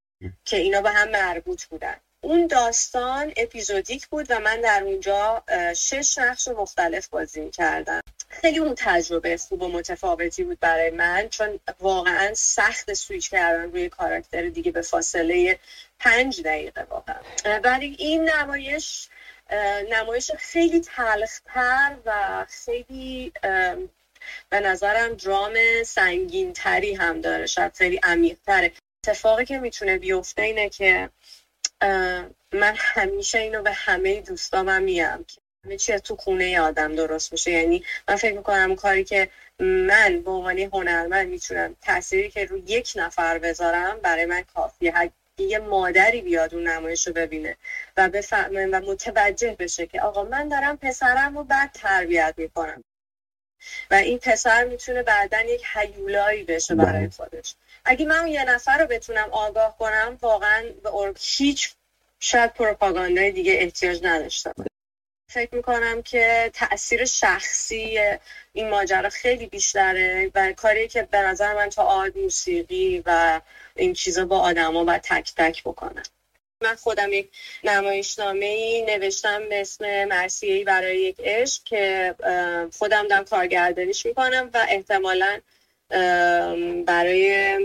که اینا به هم مربوط بودن. اون داستان اپیزودیک بود و من در اونجا شش نقش مختلف بازی کردم خیلی اون تجربه خوب و متفاوتی بود برای من چون واقعا سخت سویچ کردن روی کاراکتر دیگه به فاصله پنج دقیقه واقعا. ولی این نمایش نمایش خیلی تلختر و خیلی به نظرم درام سنگین تری هم داره شاید خیلی عمیق تره اتفاقی که می‌تونه بیفته اینه که من همیشه اینو به همه دوستامم میگم که همه چی تو خونه آدم درست میشه. یعنی من فکر می‌کنم کاری که من به عنوان هنرمند می‌تونم تأثیری که رو یک نفر بذارم برای من کافیه. یه مادری بیاد اون نمایش رو ببینه و بفهمه و متوجه بشه که آقا من دارم پسرم رو بعد تربیت می‌کنم. و این پسر می‌تونه بعدا یک حیولایی بشه برای بله. خودش. اگه من یه نفر رو بتونم آگاه کنم واقعا به هیچ شاید پروپاگاندای دیگه احتیاج نداشتم. فکر می‌کنم که تاثیر شخصی این ماجرا خیلی بیشتره و کاری که به نظر من تا آد موسیقی و این چیزا با آدما باید تک تک بکنم. من خودم یک نمایشنامه ای نوشتم به اسم مرسیهی برای یک عشق که خودم دارم کارگردانیش می‌کنم و احتمالا برای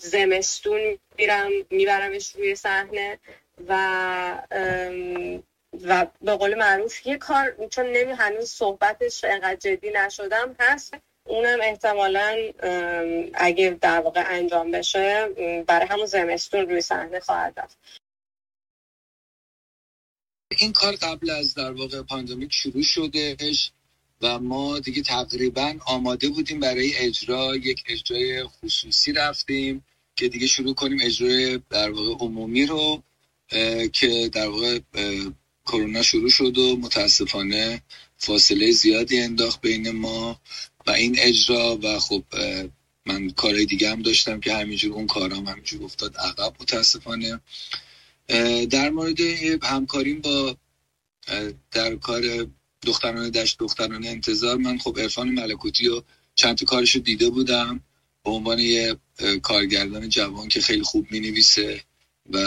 زمستون میرم میبرمش روی صحنه و و به قول معروف یه کار چون نمی هنوز صحبتش انقدر جدی نشدم هست. اونم احتمالا اگه در واقع انجام بشه برای همون زمستون روی صحنه خواهد رفت. این کار قبل از در واقع پاندمیک شروع شدهش. و ما دیگه تقریبا آماده بودیم برای اجرا. یک اجرای خصوصی رفتیم که دیگه شروع کنیم اجرای در واقع عمومی رو که در واقع کرونا شروع شد و متاسفانه فاصله زیادی انداخت بین ما و این اجرا و خب من کارهای دیگه هم داشتم که همینجور اون کارام همینجور افتاد. عقب متاسفانه. در مورد همکاریم با در کار دختران دشت دختران انتظار. من خب عرفان ملکوتی و چند تا کارش رو دیده بودم به عنوان یه کارگردان جوان که خیلی خوب می نویسه و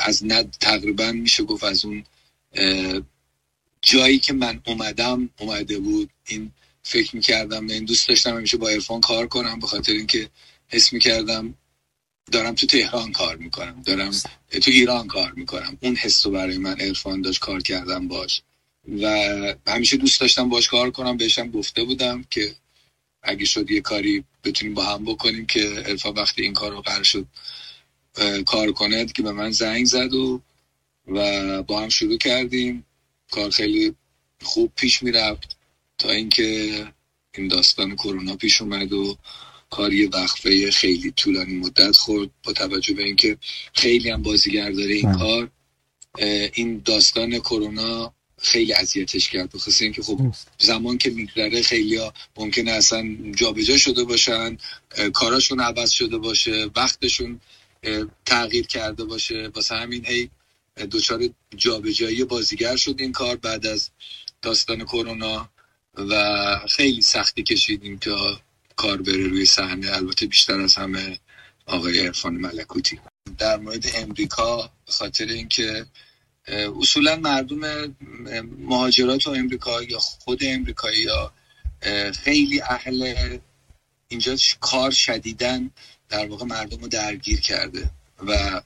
از ند تقریبا میشه گفت از اون جایی که من اومدم اومده بود. این فکر می‌کردم این دوست داشتم همیشه با عرفان کار کنم به خاطر اینکه حس می‌کردم دارم تو تهران کار می‌کنم دارم تو ایران کار می‌کنم. اون حس رو برای من عرفان داشت کار کردم باش. و همیشه دوست داشتم باش کار کنم بهشم گفته بودم که اگه شد یه کاری بتونیم با هم بکنیم که عرفان وقتی این کار رو قرار شد کار کنه که به من زنگ زد و و با هم شروع کردیم. کار خیلی خوب پیش می‌رفت تا اینکه این داستان کرونا پیش اومد و کاری وقفه خیلی طولانی مدت خورد با توجه به اینکه خیلی هم بازیگر داره این کار. این داستان کرونا خیلی اذیتش کرد بخاطر اینکه خب زمان که میگذره خیلی ها ممکنه اصلا جابجا شده باشن کاراشون عوض شده باشه وقتشون تغییر کرده باشه واسه همین هی دچار جابجایی بازیگر شد این کار بعد از داستان کرونا و خیلی سختی کشیدیم تا کار بره روی صحنه. البته بیشتر از همه آقای عرفان ملکوتی. در مورد امریکا خاطر اینکه اصولا مردم مهاجرات و امریکا یا خود امریکایی یا خیلی اهل اینجا کار شدیدن در واقع مردم رو درگیر کرده و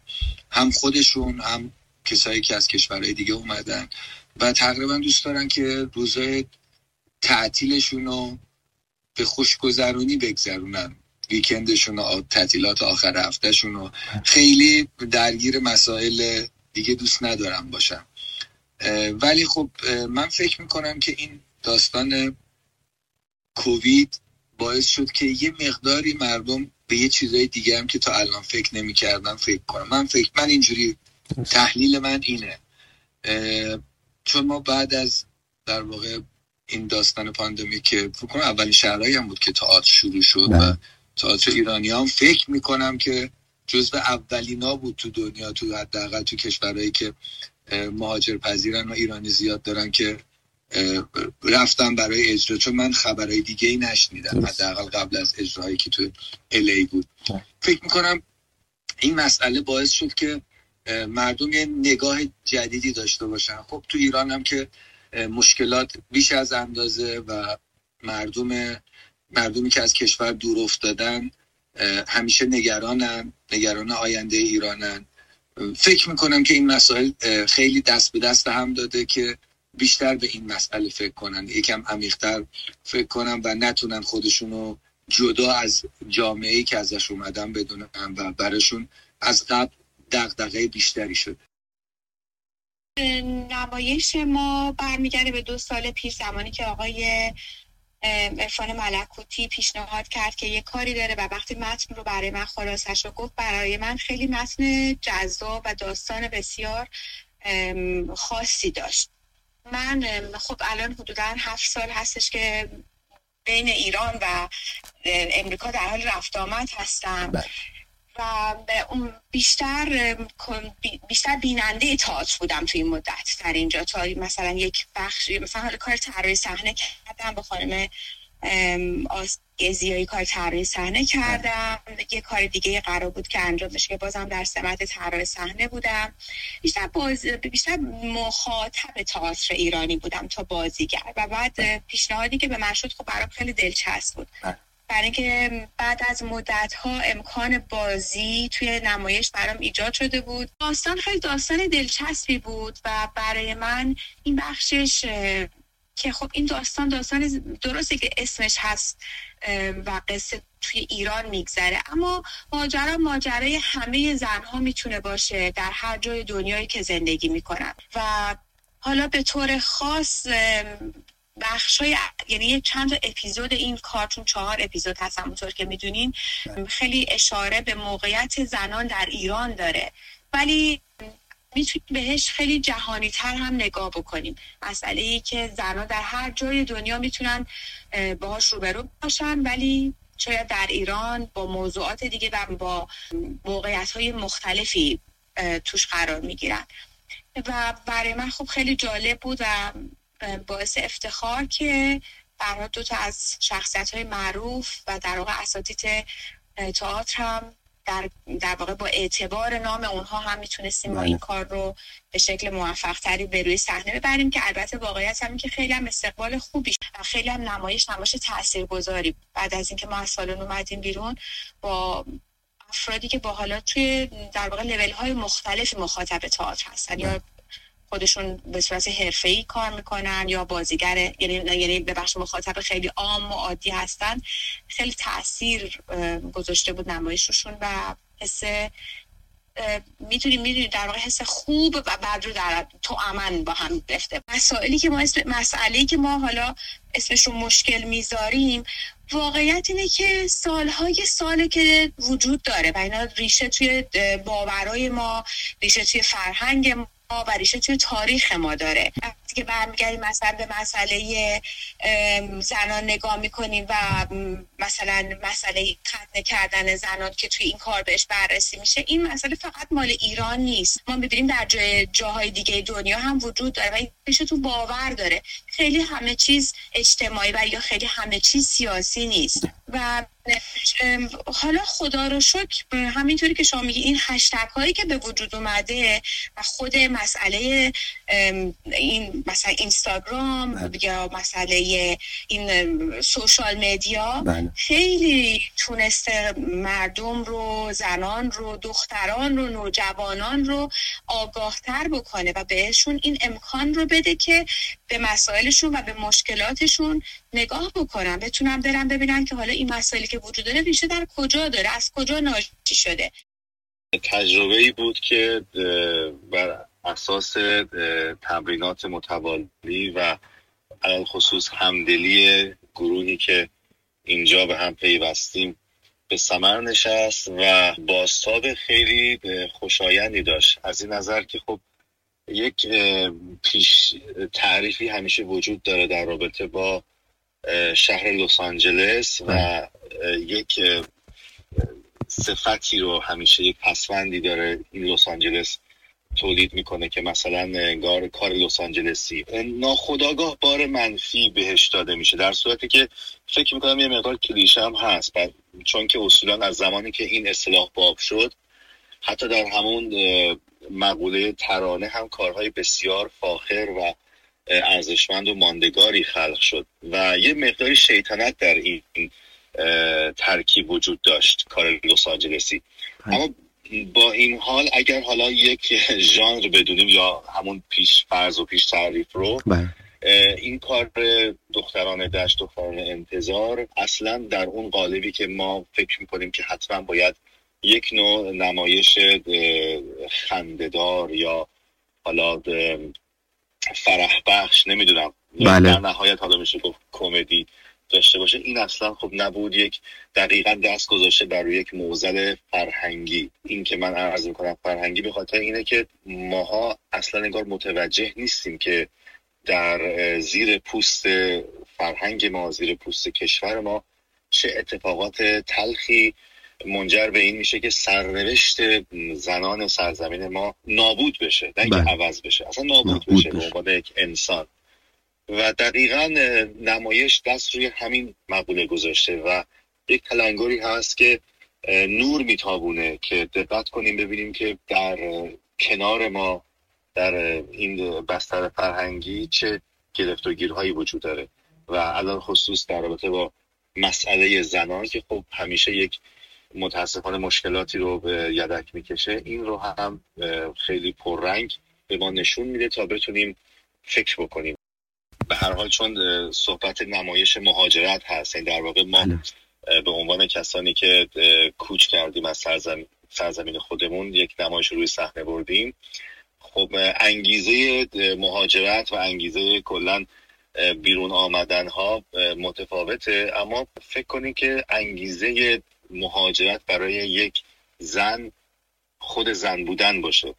هم خودشون هم کسایی که از کشورهای دیگه اومدن و تقریبا دوست دارن که روزای تعطیلشون رو به خوشگذرونی بگذرونن. ویکندشون و تعطیلات آخر هفتهشون رو. خیلی درگیر مسائل دیگه دوست ندارم باشم. ولی خب من فکر می‌کنم که این داستان کووید باعث شد که یه مقداری مردم به یه چیزای دیگه هم که تا الان فکر نمی‌کردن فکر کنم من فکر من اینجوری تحلیل من اینه. چون ما بعد از در واقع این داستان پاندمی که فکر کنم اولین شهرهایی هم بود که تئاتر شروع شد و بله. تئاتر ایرانی هم فکر می‌کنم که جزو اولینا بود تو دنیا تو حداقل تو کشورهایی که مهاجر پذیرن و ایرانی زیاد دارن که رفتم برای اجرا. چون من خبرهای دیگه ای نشنیدم حداقل قبل از اجراهایی که تو الی بود. فکر می‌کنم این مسئله باعث شد که مردم یه نگاه جدیدی داشته باشن. خب تو ایران هم که مشکلات بیش از اندازه و مردم مردمی که از کشور دور افتادن همیشه نگرانن نگران آینده ایرانن. فکر می‌کنم که این مسائل خیلی دست به دست هم داده که بیشتر به این مسئله فکر کنن. یکم عمیقتر فکر کنن و نتونن خودشونو جدا از جامعه ای که ازش اومدن بدونن و براشون از قبل دغدغه بیشتری شده. نمایش ما برمیگرده به دو سال پیش زمانی که آقای عرفان ملکوتی پیشنهاد کرد که یه کاری داره و وقتی متن رو برای من خلاصش رو گفت برای من خیلی متن جذاب و داستان بسیار خاصی داشت من خب الان حدودا هفت سال هستش که بین ایران و امریکا در حال رفت آمد هستم بله. و بیشتر بیشتر بیننده تئاتر بودم توی این مدت. در اینجا تا مثلا یک بخش مثلا حالا کار طراحی صحنه کردم با خانم گزیایی کار طراحی صحنه کردم. یه کار دیگه قرار بود که انجام بشه که بازم در سمت طراحی صحنه بودم. بیشتر باز بیشتر مخاطب تئاتر ایرانی بودم تا بازیگر. و بعد پیشنهادی که به من شد خب برام خیلی دلچسب بود. بله. برای اینکه بعد از مدت ها امکان بازی توی نمایش برام ایجاد شده بود. داستان خیلی داستان دلچسبی بود و برای من این بخشش که خب این داستان داستان درسته که اسمش هست و قصه توی ایران میگذره. اما ماجرا ماجرای همه زنها می‌تونه باشه در هر جای دنیایی که زندگی می‌کنن. و حالا به طور خاص بخش های یعنی چند تا اپیزود این کارتون چهار اپیزود هست همونطور که می‌دونین. خیلی اشاره به موقعیت زنان در ایران داره. ولی می‌تونیم بهش خیلی جهانی تر هم نگاه بکنیم. مسئله ای که زنان در هر جای دنیا می‌تونن باهاش روبرو باشن ولی شاید در ایران با موضوعات دیگه و با موقعیت های مختلفی توش قرار می‌گیرن. و برای من خب خیلی جالب بود و باعث افتخار که برای دو تا از شخصیت های معروف و در واقع اساتید تئاتر هم در, در واقع با اعتبار نام اونها هم می‌تونستیم ما این بله. کار رو به شکل موفق تری به روی صحنه ببریم که البته واقعیت هم که خیلی هم استقبال خوبی و خیلی هم نمایش نمایش تاثیرگذاری بعد از اینکه ما از سالن اومدیم بیرون با افرادی که با حالا توی در واقع لول های مختلف مخاطب تئاتر هستن یا خودشون به صورت حرفه‌ای کار می‌کنن یا بازیگر یعنی یعنی به بخش مخاطب خیلی عام و عادی هستن. خیلی تاثیر گذاشته بود نمایششون و حس می‌تونیم می‌دونید در واقع حس خوب و بد رو در تو امن با هم گرفته مسائلی که ما اسم مسئله که ما حالا اسمش مشکل می‌ذاریم واقعیت اینه که سالهای ساله که وجود داره و اینا ریشه توی باورای ما ریشه توی فرهنگ ما و ریشه توی تاریخ ما داره. وقتی که برمیگردیم مثلا به مسئله زنان نگاه می‌کنیم و مثلا مسئله ختنه کردن زنان که توی این کار بهش بررسی میشه این مسئله فقط مال ایران نیست. ما می‌بینیم در جاهای دیگه دنیا هم وجود داره و این تو باور داره. خیلی همه چیز اجتماعی و یا خیلی همه چیز سیاسی نیست و حالا خدا رو شکر همینطوری که شما میگی این هشتگ هایی که به وجود اومده و خود مسئله این مثلا اینستاگرام بله. یا مسئله این سوشال مدیا بله. خیلی تونسته مردم رو زنان رو دختران رو نوجوانان رو آگاهتر بکنه و بهشون این امکان رو بده که به مسائلشون و به مشکلاتشون نگاه بکنن بتونم برن ببینن که حالا این مسائلی که وجود داره ریشه در کجا داره از کجا ناشی شده. تجربه ای بود که بر اساس تمرینات متوالی و علال خصوص همدلی گروهی که اینجا به هم پیوستیم به سمر نشست و باستاب خیلی خوشایندی داشت. از این نظر که خب یک پیش تعریفی همیشه وجود داره در رابطه با شهر لس آنجلس و بله. یک صفتی رو همیشه یک پسوندی داره این لس آنجلس تولید می‌کنه که مثلا انگار کار لس آنجلسی. ناخداگاه بار منفی بهش داده میشه. در صورتی که فکر می‌کنم یه مقدار کلیشه هم هست. چون که اصولا از زمانی که این اصطلاح باب شد حتی در همون مقوله ترانه هم کارهای بسیار فاخر و ارزشمند و ماندگاری خلق شد و یه مقداری شیطنت در این ترکیب وجود داشت کار لس آنجلسی اما با این حال اگر حالا یک ژانر بدونیم یا همون پیش فرض و پیش تعریف رو بله. این کار دختران دشت دختران انتظار اصلا در اون قالبی که ما فکر می‌کنیم که حتما باید یک نوع نمایش خنددار یا حالا فرح بخش نمی‌دونم. بله. در نهایت حالا میشه گفت کمدی داشته باشه. این اصلا خب نبود یک دقیقا دست گذاشته بر روی یک موزل فرهنگی. این که من عرض می‌کنم فرهنگی به خاطر اینه که ماها اصلا انگار متوجه نیستیم که در زیر پوست فرهنگ ما زیر پوست کشور ما چه اتفاقات تلخی منجر به این میشه که سرنوشت زنان سرزمین ما نابود بشه نه اینکه بله. عوض بشه اصلا نابود, بشه به عنوان یک انسان. و دقیقا نمایش دست روی همین مقوله گذاشته و یک تلنگری هست که نور میتابونه که دقت کنیم ببینیم که در کنار ما در این بستر فرهنگی چه گرفت و گیرهایی وجود داره. و الان خصوص در رابطه با مسئله زنان که خب همیشه یک متاسفانه مشکلاتی رو به یدک می‌کشه. این رو هم خیلی پررنگ به ما نشون میده تا بتونیم فکر بکنیم. به هر حال چون صحبت نمایش مهاجرت هست این یعنی در واقع ما بله. به عنوان کسانی که کوچ کردیم از سرزمین, سرزمین خودمون یک نمایش روی صحنه بردیم. خب انگیزه مهاجرت و انگیزه کلا بیرون آمدن ها متفاوته. اما فکر کنید که انگیزه مهاجرت برای یک زن خود زن بودن باشه.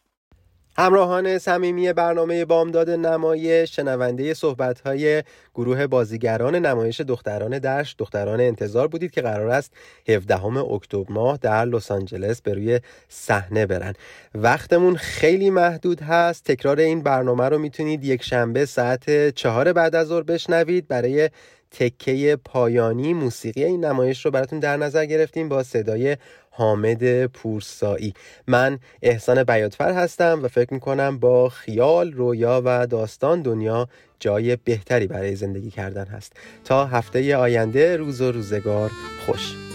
همراهان صمیمی برنامه بامداد نمایش شنونده صحبت‌های گروه بازیگران نمایش دختران دشت دختران انتظار بودید که قرار است 17 اکتبر ماه در لس آنجلس به روی صحنه برن. وقتمون خیلی محدود هست. تکرار این برنامه رو می‌تونید یک شنبه ساعت چهار بعد از ظهر بشنوید. برای تکه پایانی موسیقی این نمایش رو براتون در نظر گرفتیم با صدای حامد پورسایی. من احسان بیاتفر هستم و فکر می‌کنم با خیال رویا و داستان دنیا جای بهتری برای زندگی کردن هست. تا هفته آینده روز و روزگار خوش.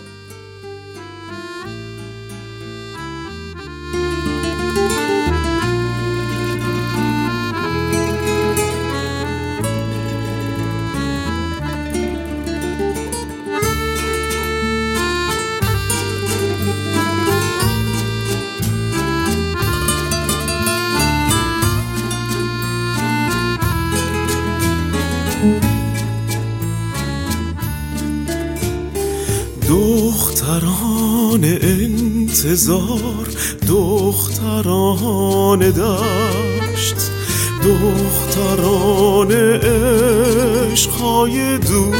انتظار دختران دشت دختران عشقهای دور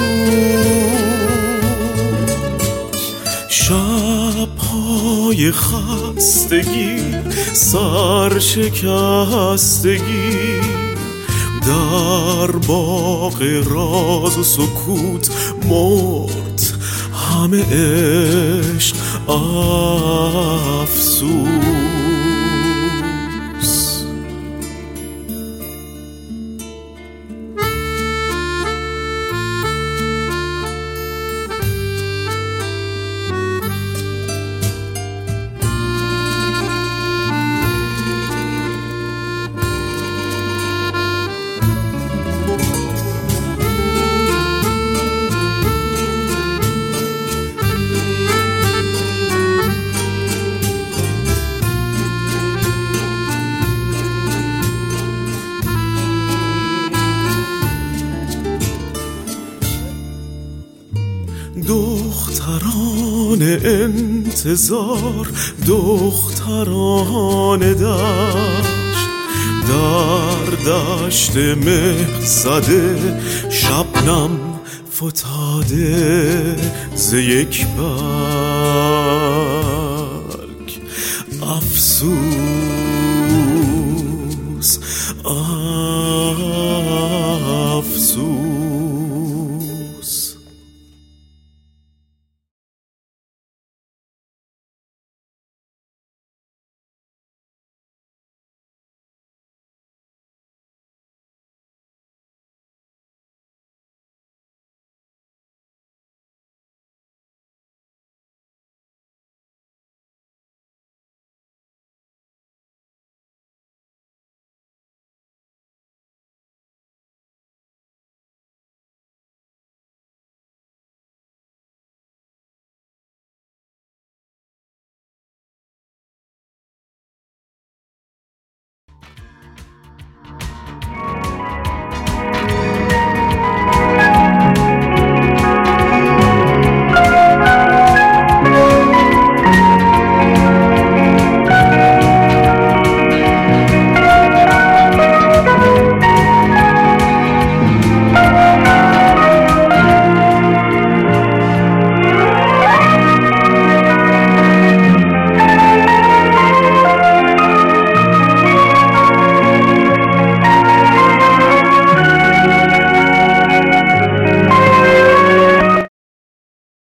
شبهای خستگی سرشکستگی در باغ راز و سکوت مرد همه عشق of soul. دختران انتظار دختران دشت. در دشت مه شبنم فتاده ز یک برگ. افسوس